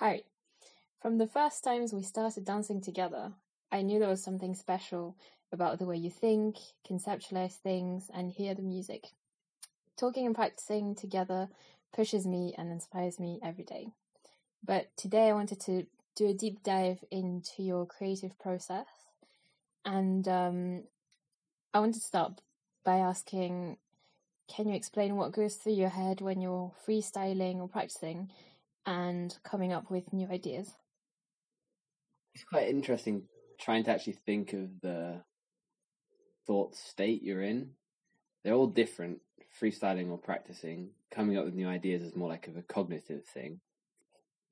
Hi. From the first times we started dancing together, I knew there was something special about the way you think, conceptualize things, and hear the music. Talking and practicing together pushes me and inspires me every day. But today I wanted to do a deep dive into your creative process. And um, I wanted to start by asking can you explain what goes through your head when you're freestyling or practicing and coming up with new ideas? It's quite interesting trying to actually think of the thought state you're in. They're all different, freestyling or practicing. Coming up with new ideas is more like of a cognitive thing.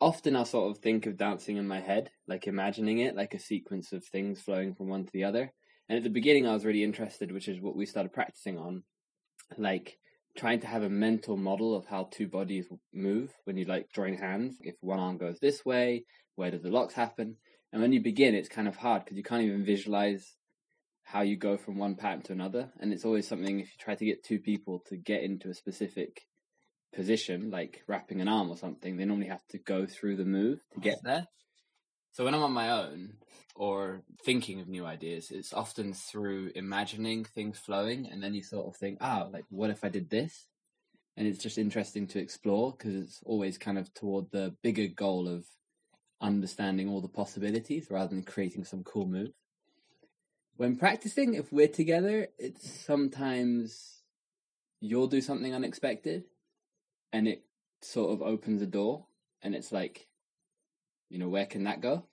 Often I'll sort of think of dancing in my head, like imagining it, like a sequence of things flowing from one to the other. And at the beginning, I was really interested, which is what we started practicing on, like trying to have a mental model of how two bodies move when you like join hands. If one arm goes this way, where does the locks happen? And when you begin, it's kind of hard because you can't even visualize how you go from one pattern to another. And it's always something if you try to get two people to get into a specific position, like wrapping an arm or something, they normally have to go through the move to get there. So when I'm on my own or thinking of new ideas, it's often through imagining things flowing, and then you sort of think, oh, like what if I did this? And it's just interesting to explore because it's always kind of toward the bigger goal of understanding all the possibilities rather than creating some cool move. When practicing, if we're together, it's sometimes you'll do something unexpected and it sort of opens a door and it's like you know where can that go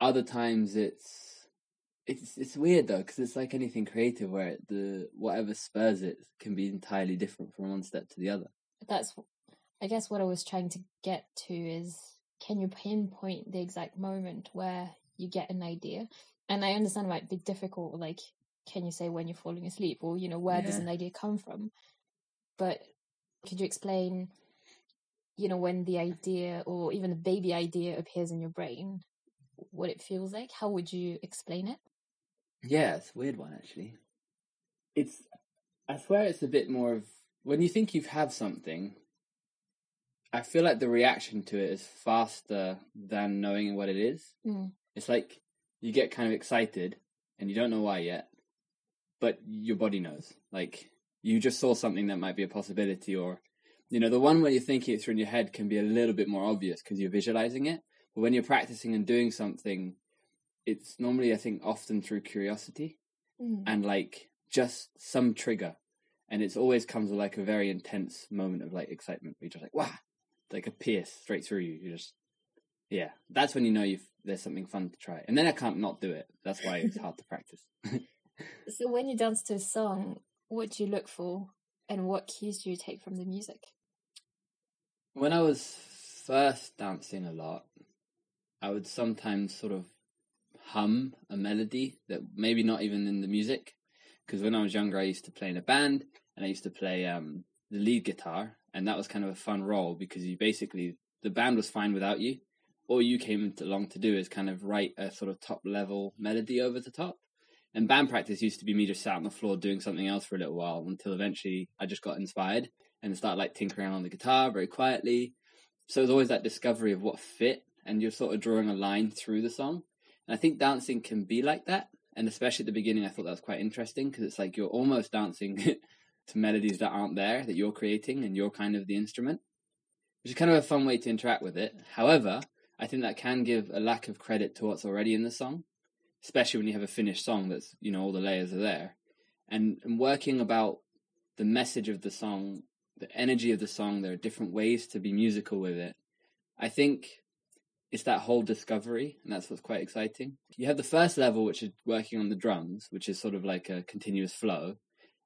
other times it's it's it's weird though because it's like anything creative where the whatever spurs it can be entirely different from one step to the other That's, I guess, what I was trying to get to is can you pinpoint the exact moment where you get an idea? And I understand it might be difficult, like, can you say when you're falling asleep or, you know, where does an idea come from? But could you explain, you know, when the idea or even a baby idea appears in your brain, what it feels like? How would you explain it? yeah it's a weird one actually it's i swear it's a bit more of when you think you have something i feel like the reaction to it is faster than knowing what it is Mm. It's like you get kind of excited and you don't know why yet, but your body knows. Like you just saw something that might be a possibility, or you know, the one where you're thinking it through in your head can be a little bit more obvious because you're visualizing it. When you're practicing and doing something, it's normally, I think, often through curiosity Mm. and like just some trigger. And it always comes with like a very intense moment of like excitement where you're just like, wow, like a pierce straight through you. You just, yeah, that's when you know you've, there's something fun to try. And then I can't not do it. That's why it's hard to practice. So when you dance to a song, what do you look for and what cues do you take from the music? when I was first dancing a lot, I would sometimes sort of hum a melody that maybe not even in the music. Because when I was younger, I used to play in a band and I used to play um, the lead guitar, and that was kind of a fun role because you basically the band was fine without you. All you came along to do is kind of write a sort of top level melody over the top. And band practice used to be me just sat on the floor doing something else for a little while until eventually I just got inspired and started like tinkering on the guitar very quietly. So it was always that discovery of what fit, and you're sort of drawing a line through the song. And I think dancing can be like that. And especially at the beginning, I thought that was quite interesting because it's like you're almost dancing to melodies that aren't there that you're creating, and you're kind of the instrument, which is kind of a fun way to interact with it. However, I think that can give a lack of credit to what's already in the song, especially when you have a finished song that's you know all the layers are there, and, and working about the message of the song the energy of the song. There are different ways to be musical with it. I think it's that whole discovery, and that's what's quite exciting. You have the first level, which is working on the drums, which is sort of like a continuous flow,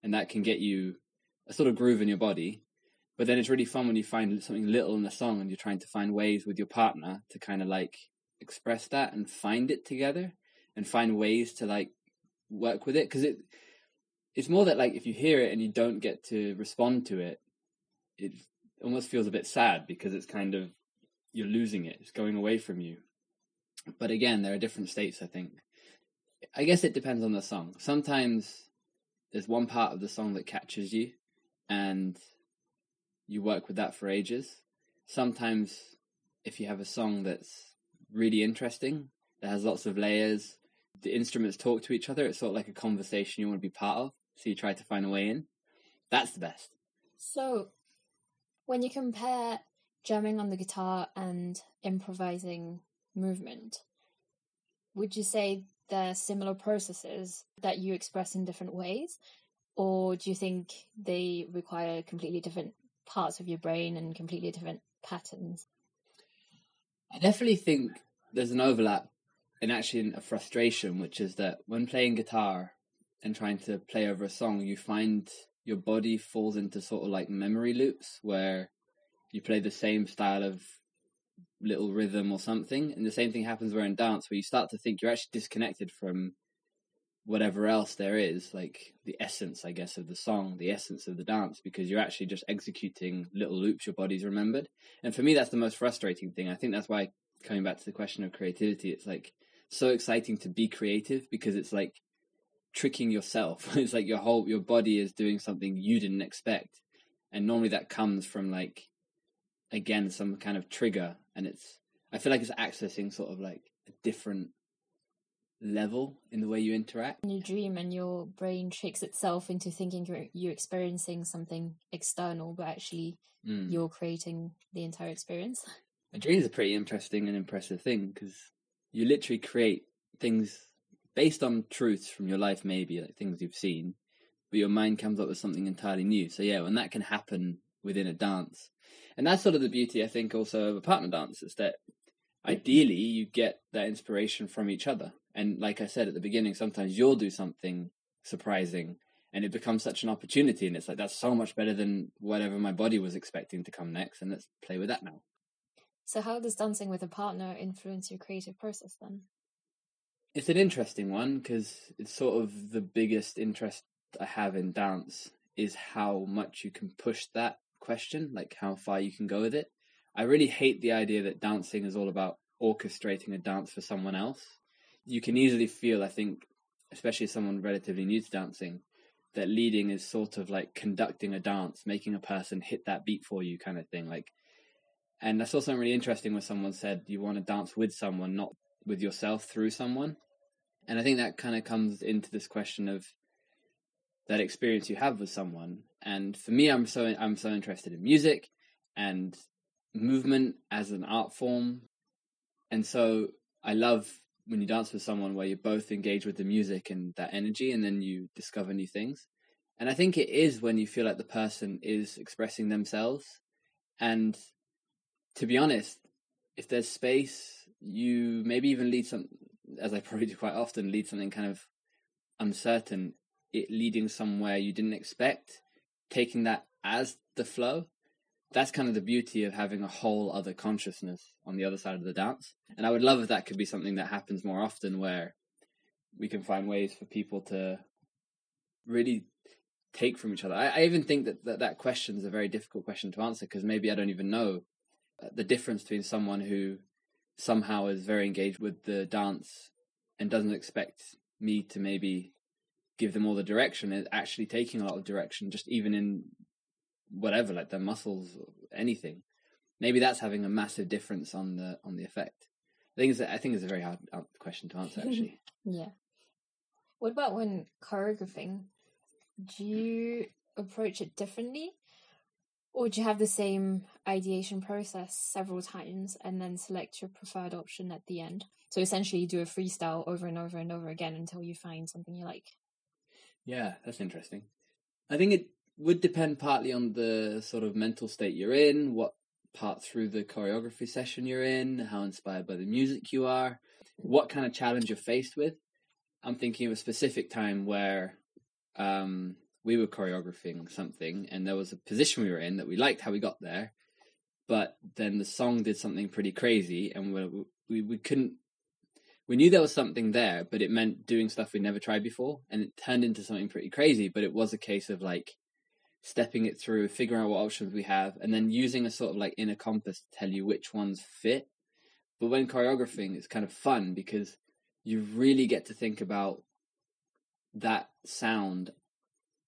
and that can get you a sort of groove in your body. But then it's really fun when you find something little in the song and you're trying to find ways with your partner to kind of like express that and find it together and find ways to like work with it because it it's more that like if you hear it and you don't get to respond to it it almost feels a bit sad because it's kind of you're losing it it's going away from you but again there are different states i think i guess it depends on the song sometimes there's one part of the song that catches you and you work with that for ages sometimes if you have a song that's really interesting, that has lots of layers, the instruments talk to each other, it's sort of like a conversation you want to be part of. So you try to find a way in. That's the best. So, when you compare jamming on the guitar and improvising movement, would you say they're similar processes that you express in different ways? Or do you think they require completely different parts of your brain and completely different patterns? I definitely think there's an overlap and actually a frustration, which is that when playing guitar and trying to play over a song, you find your body falls into sort of like memory loops where you play the same style of little rhythm or something. And the same thing happens where in dance, where you start to think you're actually disconnected from whatever else there is, like the essence, I guess, of the song, the essence of the dance, because you're actually just executing little loops your body's remembered. And for me, that's the most frustrating thing. I think that's why, coming back to the question of creativity, it's like so exciting to be creative because it's like tricking yourself. it's like your whole, your body is doing something you didn't expect. And normally that comes from like, again, some kind of trigger. And it's, I feel like it's accessing sort of like a different level in the way you interact. You dream and your brain tricks itself into thinking you're, you're experiencing something external, but actually Mm. you're creating the entire experience. A dream is a pretty interesting and impressive thing because you literally create things based on truths from your life, maybe like things you've seen, but your mind comes up with something entirely new. So yeah, when that can happen within a dance, and that's sort of the beauty, I think, also of a partner dance is that ideally you get that inspiration from each other. And like I said at the beginning, sometimes you'll do something surprising and it becomes such an opportunity and it's like that's so much better than whatever my body was expecting to come next and let's play with that now So, how does dancing with a partner influence your creative process then? it's an interesting one because it's sort of the biggest interest i have in dance is how much you can push that question like how far you can go with it i really hate the idea that dancing is all about orchestrating a dance for someone else you can easily feel i think especially someone relatively new to dancing that leading is sort of like conducting a dance, making a person hit that beat for you, kind of thing. Like, and I saw something really interesting where someone said you want to dance with someone, not with yourself through someone. And I think that kind of comes into this question of that experience you have with someone. And for me, I'm so I'm so interested in music and movement as an art form, and so I love when you dance with someone where you both engage with the music and that energy and then you discover new things. And I think it is when you feel like the person is expressing themselves. And to be honest, if there's space, you maybe even lead some, as I probably do quite often, lead something kind of uncertain, it leading somewhere you didn't expect, taking that as the flow that's kind of the beauty of having a whole other consciousness on the other side of the dance. And I would love if that could be something that happens more often where we can find ways for people to really take from each other. I, I even think that, that that question is a very difficult question to answer because maybe I don't even know uh, the difference between someone who somehow is very engaged with the dance and doesn't expect me to maybe give them all the direction and actually taking a lot of direction just even in whatever, like their muscles, anything. Maybe that's having a massive difference on the on the effect. I think it's, I think it's a very hard question to answer, actually. Yeah. What about when choreographing? Do you approach it differently? Or do you have the same ideation process several times and then select your preferred option at the end? So essentially, you do a freestyle over and over and over again until you find something you like. Yeah, that's interesting. I think it would depend partly on the sort of mental state you're in, what part through the choreography session you're in, how inspired by the music you are, what kind of challenge you're faced with. I'm thinking of a specific time where um, we were choreographing something and there was a position we were in that we liked how we got there, but then the song did something pretty crazy and we, we, we couldn't we knew there was something there, but it meant doing stuff we'd never tried before, and it turned into something pretty crazy. But it was a case of like stepping it through, figuring out what options we have, and then using a sort of like inner compass to tell you which ones fit. But when choreographing, it's kind of fun because you really get to think about that sound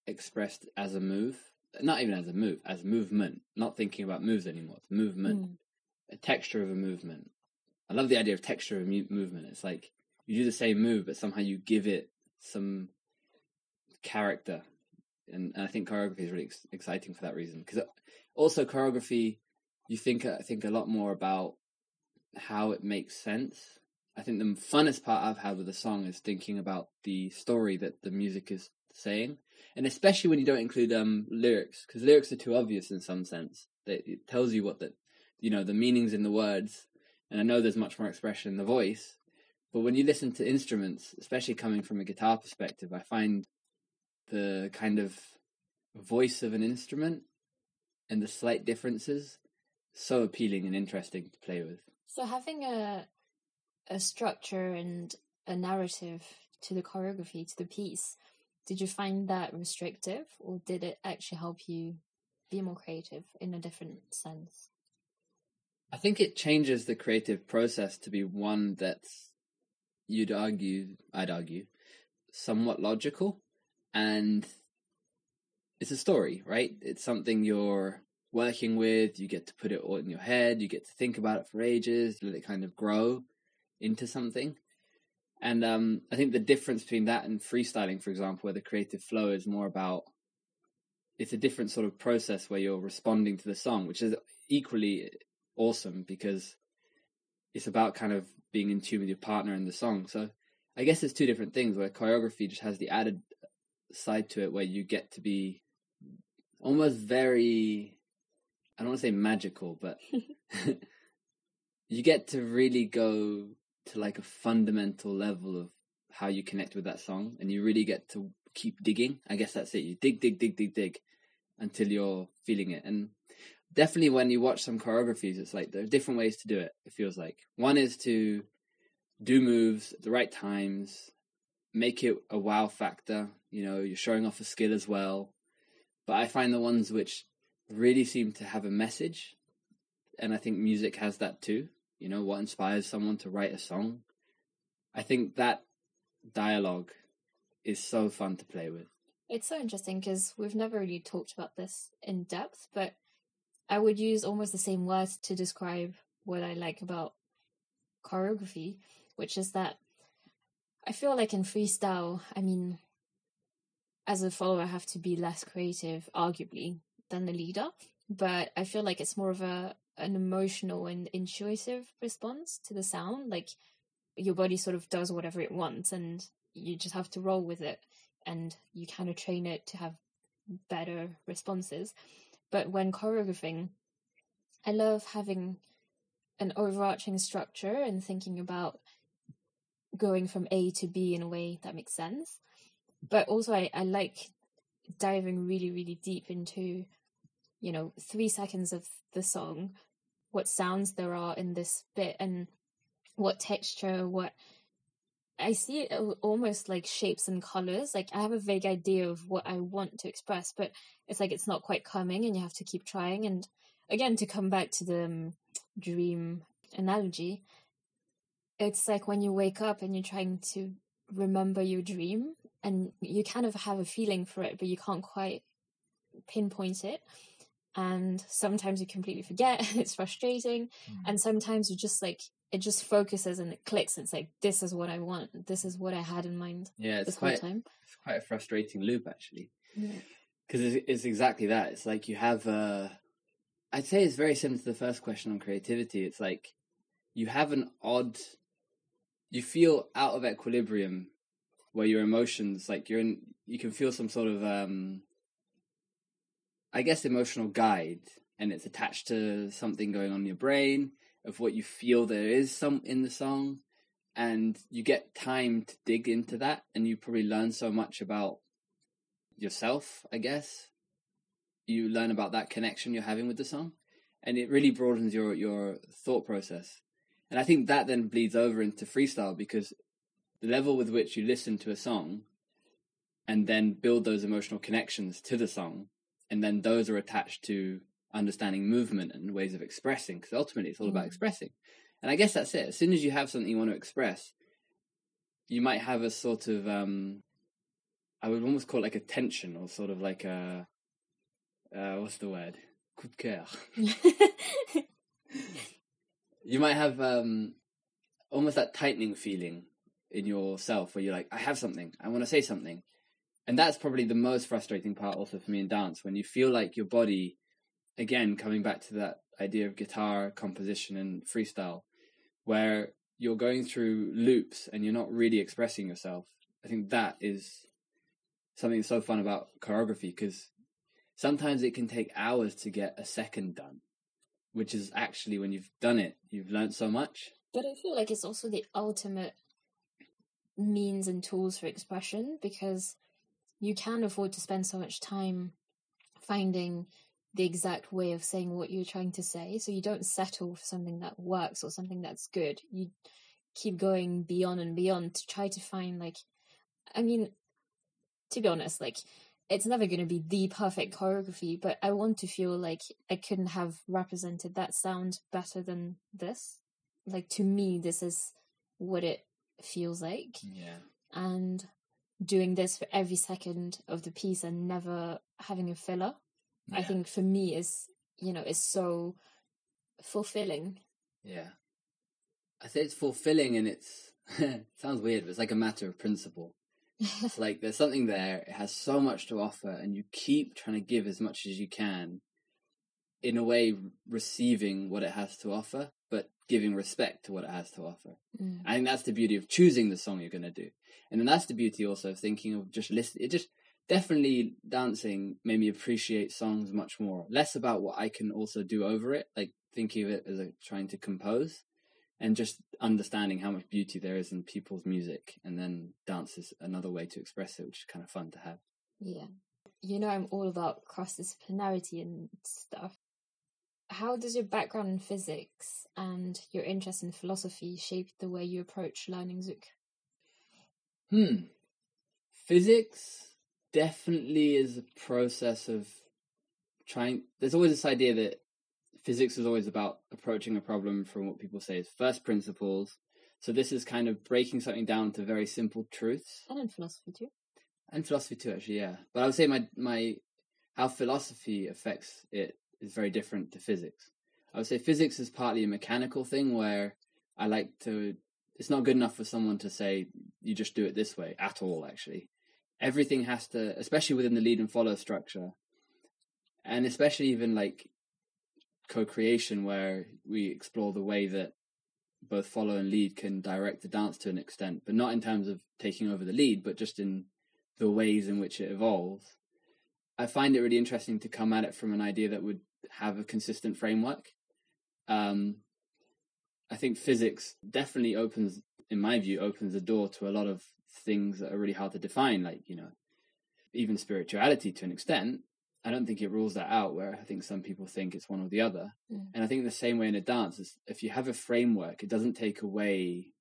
expressed as a move, not even as a move, as movement, not thinking about moves anymore, it's movement. Mm. a texture of a movement. I love the idea of texture mu- movement. It's like you do the same move, but somehow you give it some character, and, and I think choreography is really ex- exciting for that reason. Because also choreography, you think I think a lot more about how it makes sense. I think the funnest part I've had with a song is thinking about the story that the music is saying, and especially when you don't include um, lyrics, because lyrics are too obvious in some sense. That it tells you what the, you know, the meanings in the words, and I know there's much more expression in the voice, but when you listen to instruments, especially coming from a guitar perspective, I find the kind of voice of an instrument and the slight differences so appealing and interesting to play with. So having a a structure and a narrative to the choreography to the piece, did you find that restrictive, or did it actually help you be more creative in a different sense? I think it changes the creative process to be one that's you'd argue, I'd argue, somewhat logical, and it's a story, right? It's something you're working with. You get to put it all in your head. You get to think about it for ages. Let it kind of grow into something. And um, I think the difference between that and freestyling, for example, where the creative flow is more about it's a different sort of process where you're responding to the song, which is equally awesome because it's about kind of being in tune with your partner in the song. So I guess it's two different things where choreography just has the added side to it where you get to be almost very I don't want to say magical, but you get to really go to like a fundamental level of how you connect with that song and you really get to keep digging. I guess that's it. You dig, dig, dig, dig, dig until you're feeling it. And definitely when you watch some choreographies, it's like there are different ways to do it. It feels like one is to do moves at the right times, make it a wow factor. You know, you're showing off a skill as well. But I find the ones which really seem to have a message, and I think music has that too. You know, what inspires someone to write a song. I think that dialogue is so fun to play with. It's so interesting because we've never really talked about this in depth, but I would use almost the same words to describe what I like about choreography, which is that I feel like in freestyle, I mean, as a follower, I have to be less creative, arguably, than the leader. But I feel like it's more of a an emotional and intuitive response to the sound. Like your body sort of does whatever it wants, and you just have to roll with it, and you kind of train it to have better responses. But when choreographing, I love having an overarching structure and thinking about going from A to B in a way that makes sense. But also, I, I like diving really, really deep into, you know, three seconds of the song, what sounds there are in this bit, and what texture, what I see it almost like shapes and colors. Like I have a vague idea of what I want to express, but it's like it's not quite coming, and you have to keep trying. And again, to come back to the um, dream analogy, it's like when you wake up and you're trying to remember your dream, and you kind of have a feeling for it, but you can't quite pinpoint it. And sometimes you completely forget. it's frustrating, mm. and sometimes you just like it just focuses and it clicks. And it's like this is what I want. This is what I had in mind. Yeah, it's this quite whole time. it's quite a frustrating loop actually. Yeah. Because it's, it's exactly that. It's like you have a. I'd say it's very similar to the first question on creativity. It's like you have an odd. You feel out of equilibrium, where your emotions, like you're in, you can feel some sort of, um I guess, emotional guide, and it's attached to something going on in your brain of what you feel there is some in the song and you get time to dig into that and you probably learn so much about yourself i guess. You learn about that connection you're having with the song and it really broadens your your thought process. And i think that then bleeds over into freestyle because the level with which you listen to a song and then build those emotional connections to the song and then those are attached to understanding movement and ways of expressing because ultimately it's all mm. about expressing. And i guess that's it. As soon as you have something you want to express you might have a sort of um i would almost call it like a tension or sort of like a uh what's the word? Coup de coeur you might have um, almost that tightening feeling in yourself where you're like, I have something, I want to say something. And that's probably the most frustrating part also for me in dance when you feel like your body, again, coming back to that idea of guitar composition and freestyle, where you're going through loops and you're not really expressing yourself. I think that is something so fun about choreography because sometimes it can take hours to get a second done, which is actually when you've done it, you've learned so much. But I feel like it's also the ultimate means and tools for expression because you can afford to spend so much time finding the exact way of saying what you're trying to say. So you don't settle for something that works or something that's good. You keep going beyond and beyond to try to find like I mean to be honest, like it's never going to be the perfect choreography, but I want to feel like I couldn't have represented that sound better than this. Like to me, this is what it feels like. Yeah. And doing this for every second of the piece and never having a filler, I think for me is, you know, is so fulfilling. Yeah. I say it's fulfilling and it's it sounds weird, but it's like a matter of principle. It's like there's something there, it has so much to offer, and you keep trying to give as much as you can, in a way receiving what it has to offer, but giving respect to what it has to offer. Mm. I think that's the beauty of choosing the song you're going to do. And then that's the beauty also of thinking of just listen. It just definitely dancing made me appreciate songs much more. Less about what I can also do over it, like thinking of it as trying to compose and just understanding how much beauty there is in people's music. And then dance is another way to express it, which is kind of fun to have. Yeah. You know, I'm all about cross disciplinarity and stuff. How does your background in physics and your interest in philosophy shape the way you approach learning Zouk? Hmm. Physics definitely is a process of trying. There's always this idea that physics is always about approaching a problem from what people say is first principles. So this is kind of breaking something down to very simple truths, And in philosophy too. and philosophy too, actually. Yeah, but I would say my my how philosophy affects it is very different to physics. I would say physics is partly a mechanical thing where I like to. It's not good enough for someone to say you just do it this way at all. Actually, everything has to, especially within the lead and follow structure, and especially even like co-creation where we explore the way that both follow and lead can direct the dance to an extent, but not in terms of taking over the lead, but just in the ways in which it evolves. I find it really interesting to come at it from an idea that would have a consistent framework. Um, I think physics definitely opens, in my view, opens the door to a lot of things that are really hard to define, like, you know, even spirituality to an extent. I don't think it rules that out, where I think some people think it's one or the other. Mm. And I think the same way in a dance is if you have a framework, it doesn't take away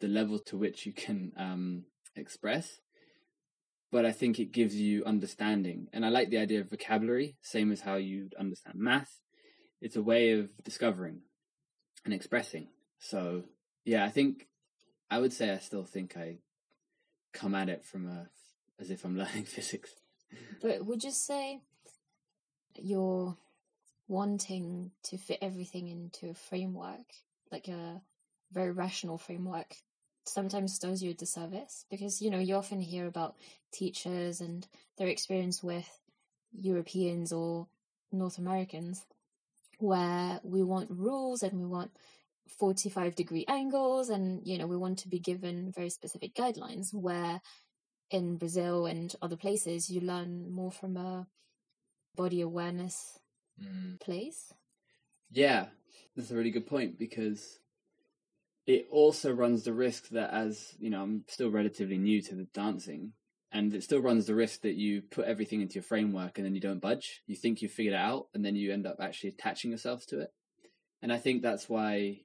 the level to which you can um, express, but I think it gives you understanding. And I like the idea of vocabulary, same as how you understand math. It's a way of discovering and expressing. So, yeah, I think I would say I still think I come at it from a as if I'm learning physics. But would you say you're wanting to fit everything into a framework, like a very rational framework, sometimes does you a disservice? Because, you know, you often hear about teachers and their experience with Europeans or North Americans where we want rules and we want 45 degree angles and, you know, we want to be given very specific guidelines where in Brazil and other places, you learn more from a body awareness mm. place. Yeah, that's a really good point because it also runs the risk that as you know, I'm still relatively new to the dancing, and it still runs the risk that you put everything into your framework and then you don't budge. You think you've figured it out, and then you end up actually attaching yourself to it. And I think that's why,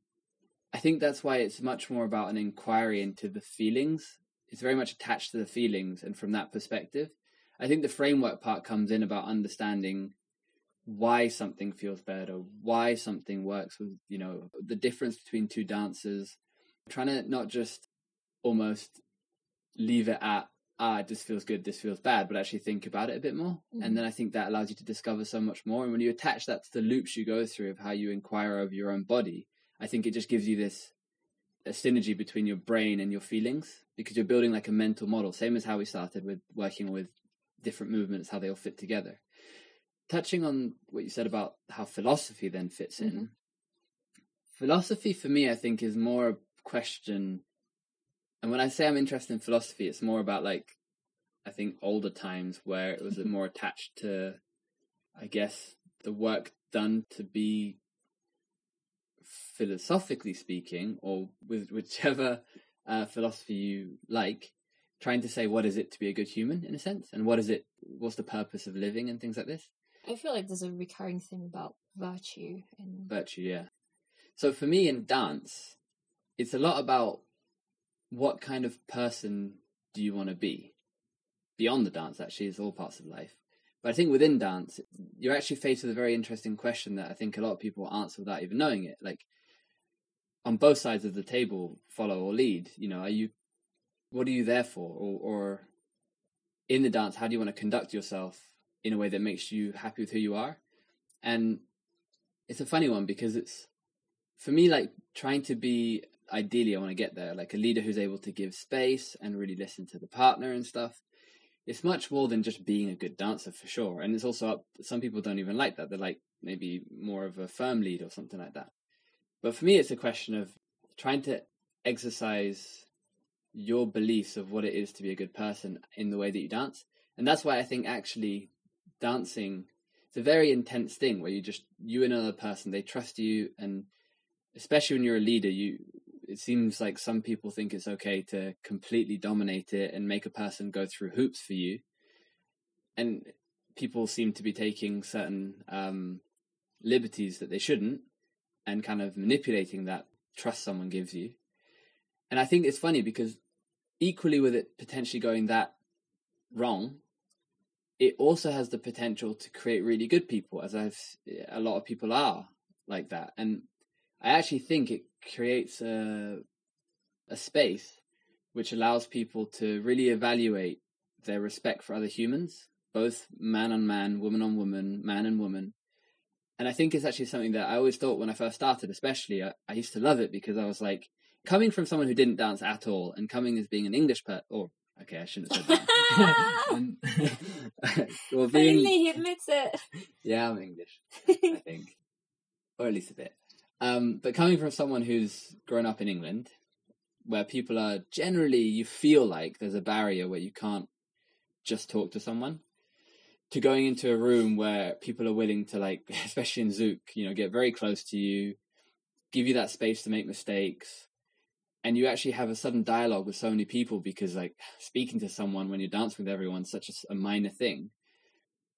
I think that's why it's much more about an inquiry into the feelings. It's very much attached to the feelings, and from that perspective, I think the framework part comes in about understanding why something feels better, why something works with, you know, the difference between two dancers, trying to not just almost leave it at, ah, this feels good, this feels bad, but actually think about it a bit more. Mhm. And then I think that allows you to discover so much more. And when you attach that to the loops you go through of how you inquire over your own body, I think it just gives you this a synergy between your brain and your feelings because you're building like a mental model, same as how we started with working with different movements, how they all fit together. Touching on what you said about how philosophy then fits in, Mhm. philosophy for me, I think, is more a question. And when I say I'm interested in philosophy, it's more about like, I think older times where it was more attached to, I guess, the work done to be philosophically speaking, or with whichever uh, philosophy you like, trying to say what is it to be a good human in a sense, and what is it, what's the purpose of living, and things like this. I feel like there's a recurring theme about virtue in Virtue, yeah. So for me in dance, it's a lot about what kind of person do you want to be? Beyond the dance, actually, it's all parts of life. But I think within dance, you're actually faced with a very interesting question that I think a lot of people answer without even knowing it. Like, on both sides of the table, follow or lead. You know, are you, what are you there for? Or, or in the dance, how do you want to conduct yourself in a way that makes you happy with who you are? And it's a funny one because it's, for me, like trying to be ideally, I want to get there, like a leader who's able to give space and really listen to the partner and stuff. It's much more than just being a good dancer for sure. And it's also up, some people don't even like that. They're like maybe more of a firm lead or something like that. But for me, it's a question of trying to exercise your beliefs of what it is to be a good person in the way that you dance. And that's why I think actually dancing, it's a very intense thing where you just, you and another person, they trust you. And especially when you're a leader, you, it seems like some people think it's okay to completely dominate it and make a person go through hoops for you. And people seem to be taking certain um, liberties that they shouldn't and kind of manipulating that trust someone gives you. And I think it's funny because equally with it potentially going that wrong, it also has the potential to create really good people, as I've a lot of people are like that. And I actually think it creates a a space which allows people to really evaluate their respect for other humans, both man on man, woman on woman, man and woman. And I think it's actually something that I always thought when I first started, especially, I, I used to love it because I was like, coming from someone who didn't dance at all and coming as being an English person, or okay, I shouldn't have said that. Um, well, being, Finally, he admits it. yeah, I'm English, I think, or at least a bit. Um, but coming from someone who's grown up in England, where people are generally, you feel like there's a barrier where you can't just talk to someone, to going into a room where people are willing to, like, especially in Zouk, you know, get very close to you, give you that space to make mistakes, and you actually have a sudden dialogue with so many people because, like, speaking to someone when you're dancing with everyone is such a, a minor thing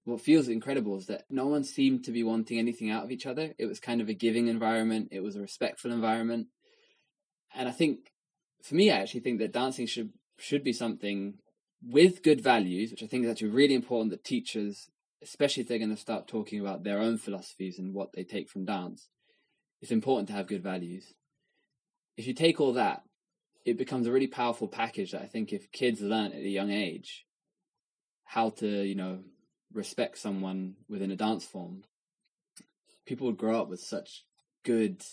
what feels incredible is that no one seemed to be wanting anything out of each other. It was kind of a giving environment. It was a respectful environment. And I think, for me, I actually think that dancing should, should be something with good values, which I think is actually really important that teachers, especially if they're going to start talking about their own philosophies and what they take from dance, it's important to have good values. If you take all that, it becomes a really powerful package that I think if kids learn at a young age how to, you know, respect someone within a dance form, people would grow up with such good,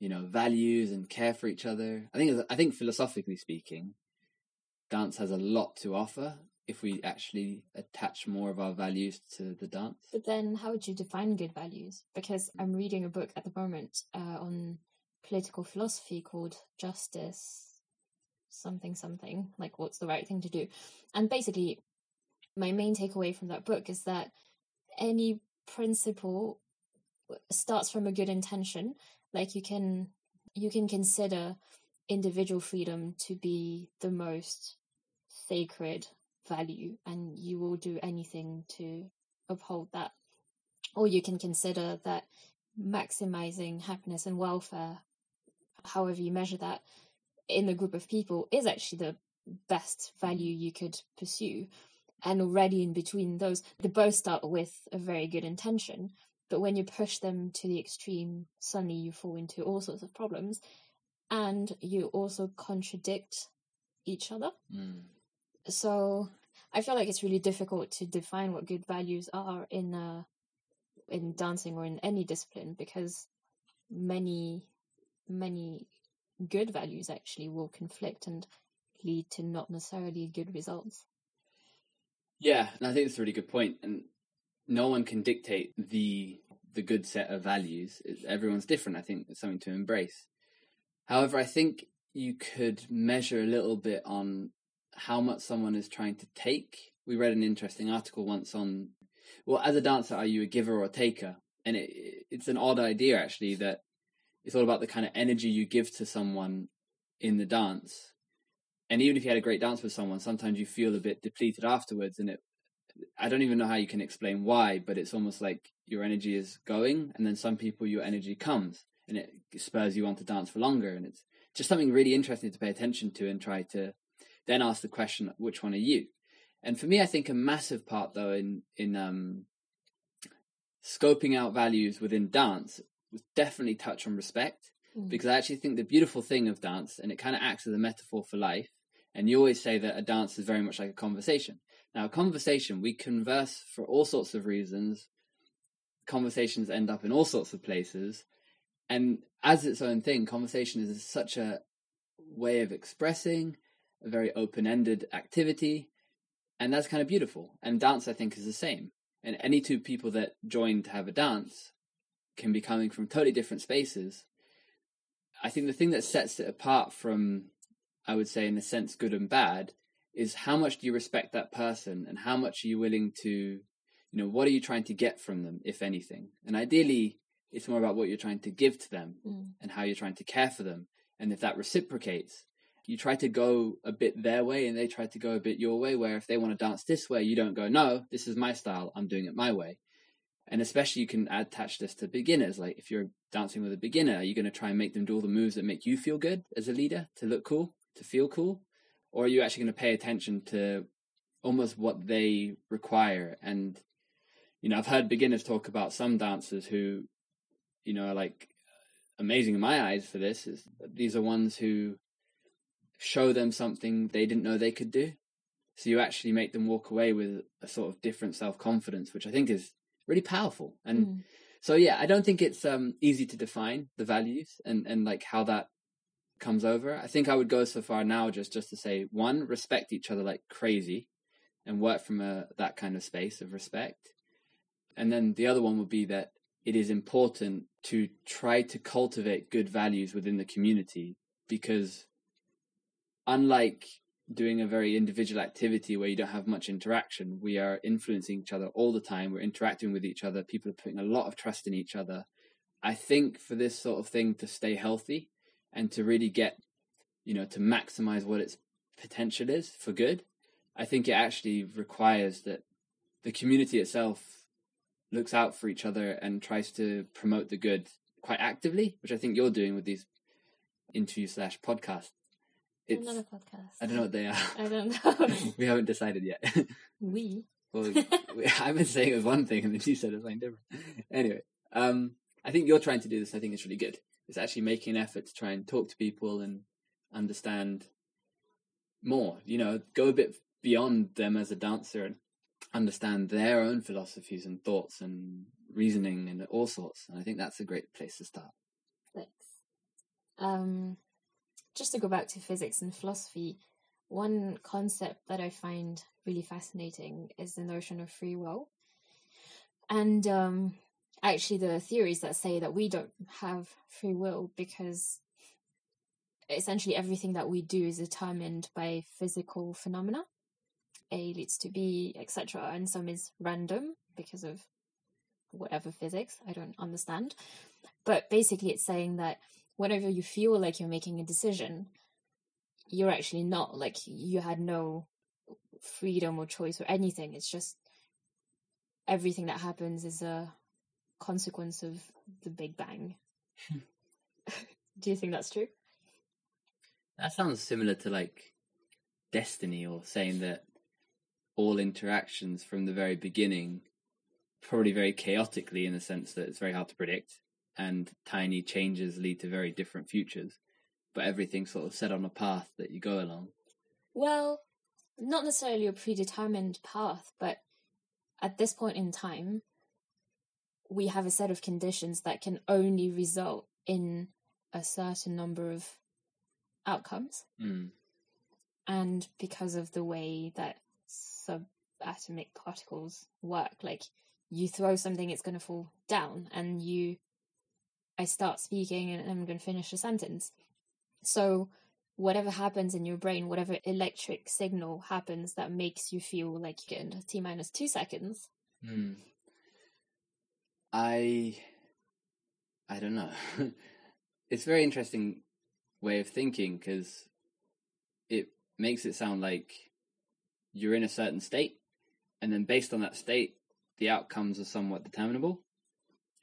you know, values and care for each other. I think, I think philosophically speaking, dance has a lot to offer if we actually attach more of our values to the dance. But then, how would you define good values? Because I'm reading a book at the moment uh, on political philosophy called Justice something something like what's the right thing to do and basically my main takeaway from that book is that any principle starts from a good intention. Like you can you can consider individual freedom to be the most sacred value and you will do anything to uphold that. Or you can consider that maximizing happiness and welfare however you measure that in a group of people is actually the best value you could pursue and already in between those they both start with a very good intention but when you push them to the extreme suddenly you fall into all sorts of problems and you also contradict each other Mm. so i feel like it's really difficult to define what good values are in uh in dancing or in any discipline because many many good values actually will conflict and lead to not necessarily good results. Yeah, and I think that's a really good point. And no one can dictate the the good set of values. Everyone's different. I think it's something to embrace. However, I think you could measure a little bit on how much someone is trying to take. We read an interesting article once on, well, as a dancer, are you a giver or a taker? And it, it's an odd idea actually that it's all about the kind of energy you give to someone in the dance. And even if you had a great dance with someone, sometimes you feel a bit depleted afterwards, and it I don't even know how you can explain why, but it's almost like your energy is going, and then some people your energy comes, and it spurs you on to dance for longer, and it's just something really interesting to pay attention to and try to then ask the question, which one are you? And for me, I think a massive part though in in um, scoping out values within dance was definitely touch on respect, mm. because I actually think the beautiful thing of dance, and it kind of acts as a metaphor for life. And you always say that a dance is very much like a conversation. Now, a conversation, we converse for all sorts of reasons. Conversations end up in all sorts of places. And as its own thing, conversation is such a way of expressing, a very open ended activity. And that's kind of beautiful. And dance, I think, is the same. And any two people that join to have a dance can be coming from totally different spaces. I think the thing that sets it apart from, I would say, in a sense, good and bad, is how much do you respect that person and how much are you willing to you know what are you trying to get from them if anything? And ideally it's more about what you're trying to give to them mm. and how you're trying to care for them. And if that reciprocates you try to go a bit their way and they try to go a bit your way where if they want to dance this way you don't go no this is my style i'm doing it my way. And especially you can attach this to beginners like if you're dancing with a beginner are you going to try and make them do all the moves that make you feel good as a leader to look cool to feel cool? Or are you actually going to pay attention to almost what they require? And you know i've heard beginners talk about some dancers who you know are like amazing in my eyes for this is these are ones who show them something they didn't know they could do. So you actually make them walk away with a sort of different self-confidence which i think is really powerful. And mm. so yeah i don't think it's um easy to define the values and and like how that comes over. I think I would go so far now just just to say one, respect each other like crazy, and work from a that kind of space of respect. And then the other one would be that it is important to try to cultivate good values within the community because unlike doing a very individual activity where you don't have much interaction, we are influencing each other all the time. We're interacting with each other. People are putting a lot of trust in each other. I think for this sort of thing to stay healthy, and to really get, you know, to maximize what its potential is for good, I think it actually requires that the community itself looks out for each other and tries to promote the good quite actively, which I think you're doing with these interview slash podcasts. It's another podcast. I don't know what they are. I don't know. we haven't decided yet. we. well, I've been saying it was one thing, and then you said it's something different. Anyway, um, I think you're trying to do this. I think it's really good it's actually making an effort to try and talk to people and understand more. You know, go a bit beyond them as a dancer and understand their own philosophies and thoughts and reasoning and all sorts. And I think that's a great place to start. Thanks. Um, just to go back to physics and philosophy, one concept that I find really fascinating is the notion of free will. And um, actually the theories that say that we don't have free will because essentially everything that we do is determined by physical phenomena. A leads to B, etc. And some is random because of whatever physics, I don't understand. But basically, it's saying that whenever you feel like you're making a decision, you're actually not. Like, you had no freedom or choice or anything. It's just everything that happens is a consequence of the Big Bang. Hmm. Do you think that's true? That sounds similar to like destiny or saying that all interactions from the very beginning probably very chaotically in the sense that it's very hard to predict and tiny changes lead to very different futures but everything's sort of set on a path that you go along well not necessarily a predetermined path but at this point in time we have a set of conditions that can only result in a certain number of outcomes. Mm. And because of the way that subatomic particles work, like you throw something, it's going to fall down, and you, I start speaking and I'm going to finish a sentence. So, whatever happens in your brain, whatever electric signal happens that makes you feel like you get into T minus two seconds. Mm. I, I don't know. it's a very interesting way of thinking because it makes it sound like you're in a certain state, and then based on that state, the outcomes are somewhat determinable,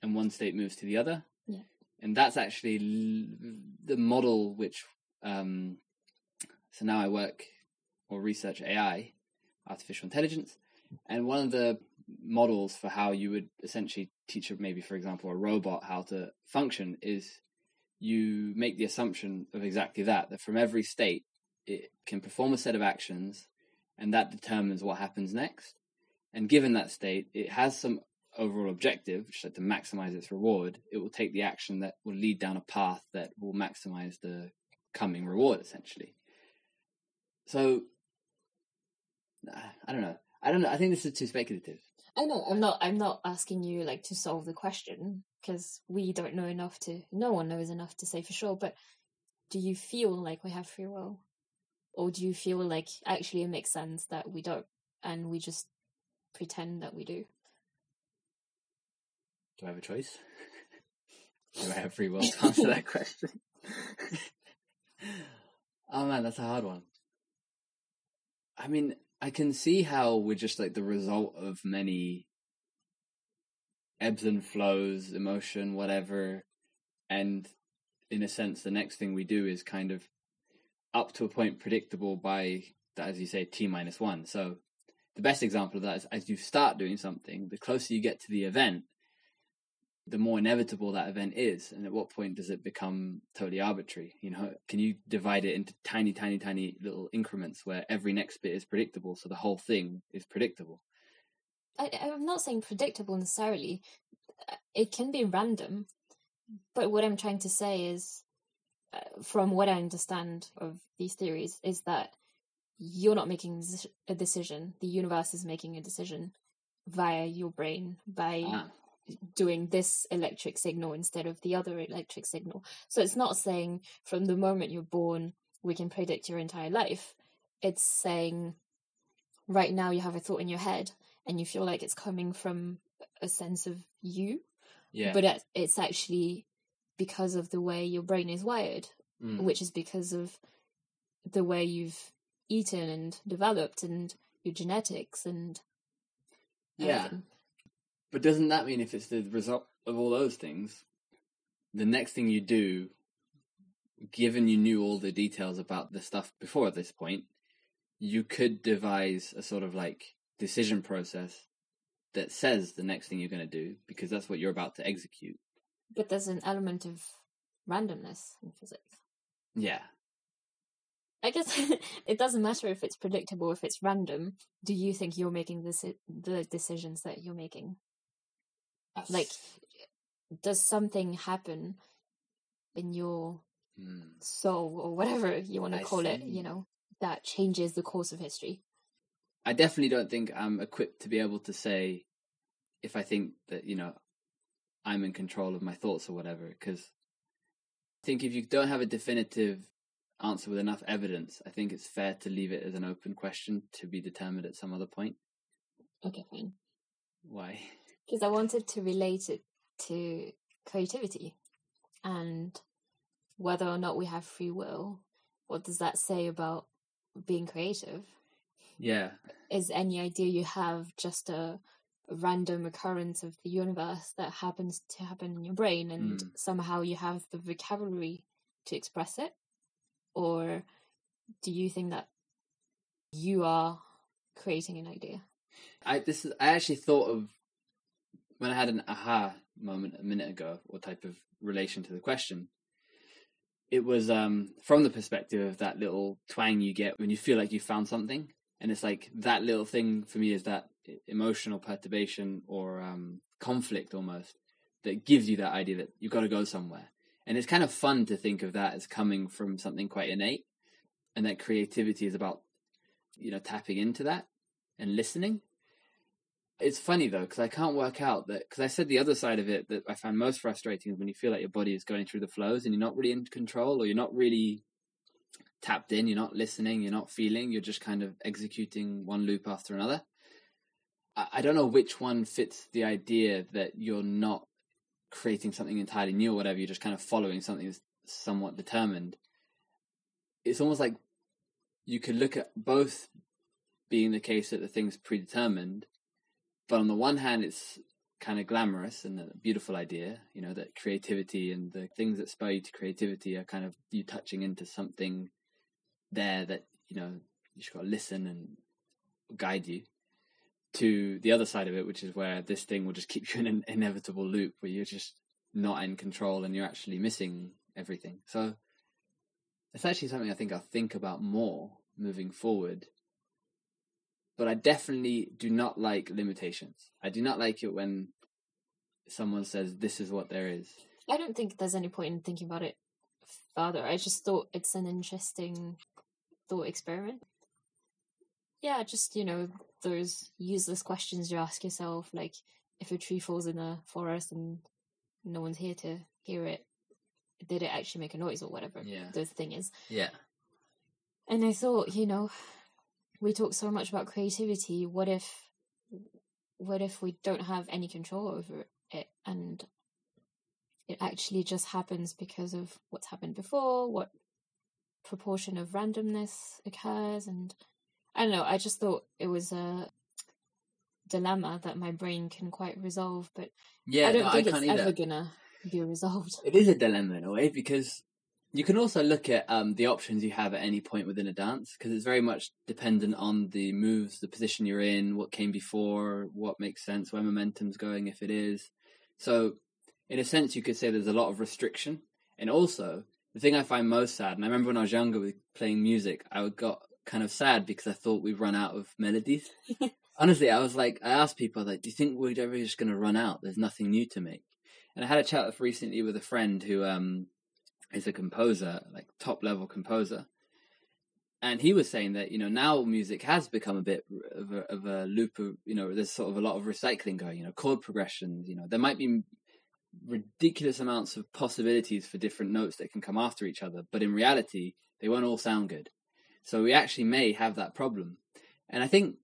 and one state moves to the other. Yeah. And that's actually l- the model which. Um, so now I work or research AI, artificial intelligence, and one of the models for how you would essentially teach, maybe for example, a robot how to function is you make the assumption of exactly that, that from every state, it can perform a set of actions and that determines what happens next. And given that state, it has some overall objective, which is to maximize its reward. It will take the action that will lead down a path that will maximize the coming reward, essentially. So, I don't know. I don't know. I think this is too speculative. I know. I'm not. I'm not asking you like to solve the question because we don't know enough to. No one knows enough to say for sure. But do you feel like we have free will, or do you feel like actually it makes sense that we don't, and we just pretend that we do? Do I have a choice? do I have free will to answer that question? oh man, that's a hard one. I mean, I can see how we're just like the result of many ebbs and flows, emotion, whatever. And in a sense, the next thing we do is kind of up to a point predictable by, as you say, T minus one. So the best example of that is as you start doing something, the closer you get to the event, the more inevitable that event is and at what point does it become totally arbitrary you know? Can you divide it into tiny tiny tiny little increments where every next bit is predictable so the whole thing is predictable? I, i'm not saying predictable necessarily. It can be random but what i'm trying to say is uh, from what i understand of these theories is that you're not making a decision. The universe is making a decision via your brain by ah doing this electric signal instead of the other electric signal. So it's not saying from the moment you're born, we can predict your entire life. It's saying right now you have a thought in your head and you feel like it's coming from a sense of you. Yeah. But it's actually because of the way your brain is wired, Mm. which is because of the way you've eaten and developed and your genetics and Yeah. everything. But doesn't that mean if it's the result of all those things, the next thing you do, given you knew all the details about the stuff before at this point, you could devise a sort of like decision process that says the next thing you're going to do because that's what you're about to execute. But there's an element of randomness in physics. Yeah. I guess it doesn't matter if it's predictable, if it's random. Do you think you're making this, the decisions that you're making? Like, does something happen in your Hmm. soul or whatever you want to I call it, you know, that changes the course of history? I definitely don't think I'm equipped to be able to say if I think that, you know, I'm in control of my thoughts or whatever, because I think if you don't have a definitive answer with enough evidence, I think it's fair to leave it as an open question to be determined at some other point. Okay, fine. Why? Because I wanted to relate it to creativity and whether or not we have free will. What does that say about being creative? Yeah. is any idea you have just a, random occurrence of the universe that happens to happen in your brain and Mm. somehow you have the vocabulary to express it or do you think that you are creating an idea I this is, I actually thought of when I had an aha moment a minute ago, or type of relation to the question. It was um, from the perspective of that little twang you get when you feel like you found something, and it's like that little thing for me is that emotional perturbation or um, conflict almost that gives you that idea that you've got to go somewhere, And it's kind of fun to think of that as coming from something quite innate and that creativity is about, you know, tapping into that and listening. It's funny though, because I can't work out that, because I said the other side of it that I found most frustrating is when you feel like your body is going through the flows and you're not really in control or you're not really tapped in, you're not listening, you're not feeling, you're just kind of executing one loop after another. I, I don't know which one fits the idea that you're not creating something entirely new or whatever, you're just kind of following something that's somewhat determined. It's almost like you could look at both being the case that the thing's predetermined, but on the one hand, it's kind of glamorous and a beautiful idea, you know, that creativity and the things that spur you to creativity are kind of you touching into something there that, you know, you just got to listen and guide you to the other side of it, which is where this thing will just keep you in an inevitable loop where you're just not in control and you're actually missing everything. So it's actually something I think I'll think about more moving forward. But I definitely do not like limitations. I do not like it when someone says this is what there is. I don't think there's any point in thinking about it further. I just thought it's an interesting thought experiment. Yeah, just, you know, those useless questions you ask yourself, like if a tree falls in a forest and no one's here to hear it, did it actually make a noise or whatever Yeah. the thing is? Yeah. And I thought, you know, we talk so much about creativity. What if, what if we don't have any control over it and it actually just happens because of what's happened before? What proportion of randomness occurs? And I don't know. I just thought it was a dilemma that my brain can quite resolve, but Yeah, I don't no, think I it's either. ever gonna be resolved. It is a dilemma in a way because you can also look at um, the options you have at any point within a dance because it's very much dependent on the moves, the position you're in, what came before, what makes sense, where momentum's going, if it is. So, in a sense, you could say there's a lot of restriction. And also, the thing I find most sad, and I remember when I was younger with playing music, I would got kind of sad because I thought we'd run out of melodies. Honestly, I was like, I asked people, like, do you think we're ever just going to run out? There's nothing new to make. And I had a chat recently with a friend who um, is a composer, like top level composer. And he was saying that, you know, now music has become a bit of a, of a loop of, you know, there's sort of a lot of recycling going, you know, chord progressions, you know, there might be ridiculous amounts of possibilities for different notes that can come after each other, but in reality, they won't all sound good. So we actually may have that problem. And I think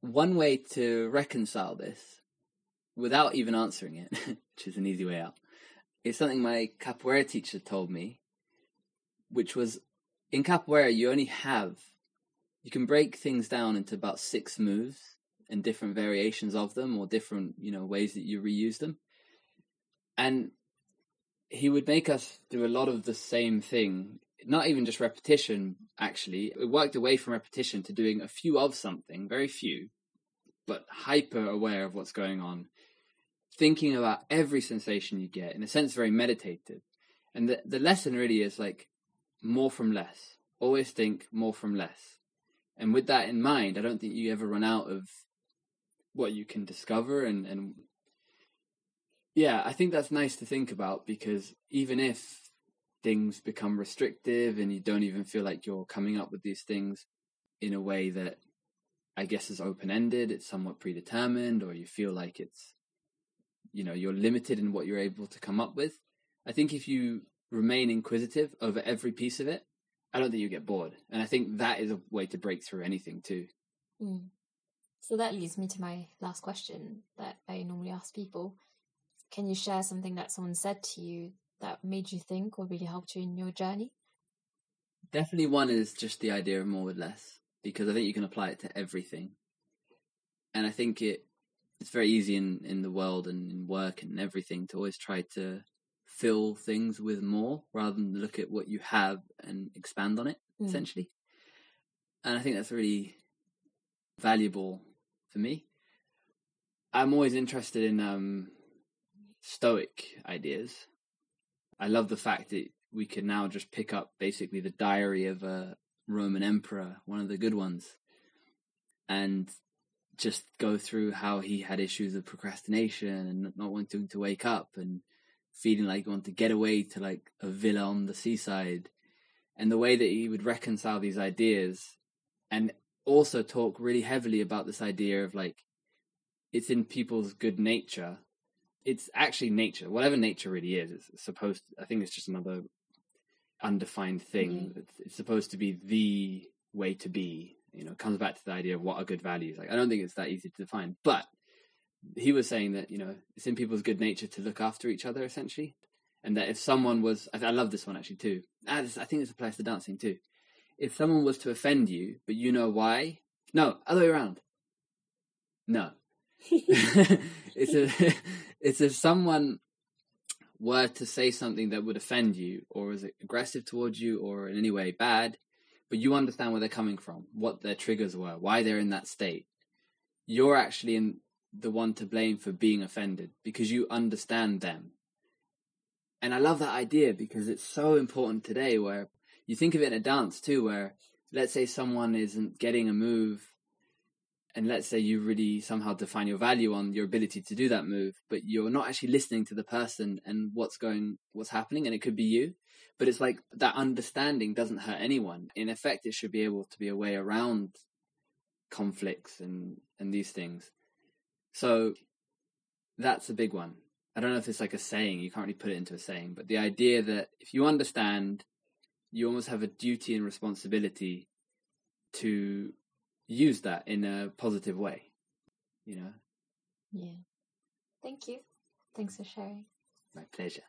one way to reconcile this without even answering it, which is an easy way out, is something my capoeira teacher told me, which was in capoeira, you only have, you can break things down into about six moves and different variations of them or different, you know, ways that you reuse them. And he would make us do a lot of the same thing, not even just repetition, actually. It worked away from repetition to doing a few of something, very few, but hyper aware of what's going on, thinking about every sensation you get, in a sense, very meditative. And the, the lesson really is like more from less. Always think more from less. And with that in mind, I don't think you ever run out of what you can discover and, and yeah, I think that's nice to think about because even if things become restrictive and you don't even feel like you're coming up with these things in a way that I guess is open ended, it's somewhat predetermined, or you feel like it's, you know, you're limited in what you're able to come up with. I think if you remain inquisitive over every piece of it, I don't think you get bored. And I think that is a way to break through anything too. Mm. So that leads me to my last question that I normally ask people. Can you share something that someone said to you that made you think or really helped you in your journey? Definitely one is just the idea of more with less because I think you can apply it to everything. And I think it it's very easy in, in the world and in work and everything to always try to fill things with more rather than look at what you have and expand on it, Mm. essentially. And I think that's really valuable for me. I'm always interested in um, stoic ideas. I love the fact that we can now just pick up basically the diary of a Roman emperor, one of the good ones, and just go through how he had issues of procrastination and not wanting to wake up and feeling like you want to get away to like a villa on the seaside, and the way that he would reconcile these ideas, and also talk really heavily about this idea of like it's in people's good nature. It's actually nature, whatever nature really is. It's supposed. I think it's just another undefined thing. Mhm. It's, it's supposed to be the way to be. You know, it comes back to the idea of what are good values. Like, I don't think it's that easy to define, but he was saying that you know it's in people's good nature to look after each other, essentially, and that if someone was, I, I love this one actually too. Ah, this, I think this applies to dancing too. If someone was to offend you, but you know why, no, other way around. No, it's a, it's if someone were to say something that would offend you or is aggressive towards you or in any way bad, but you understand where they're coming from, what their triggers were, why they're in that state, you're actually in the one to blame for being offended because you understand them. And I love that idea because it's so important today where you think of it in a dance too, where let's say someone isn't getting a move and let's say you really somehow define your value on your ability to do that move, but you're not actually listening to the person and what's going, what's happening, and it could be you. But it's like that understanding doesn't hurt anyone. In effect, it should be able to be a way around conflicts and and these things. So that's a big one. I don't know if it's like a saying. You can't really put it into a saying, but the idea that if you understand, you almost have a duty and responsibility to use that in a positive way. You know, Yeah. Thank you. Thanks for sharing. my pleasure.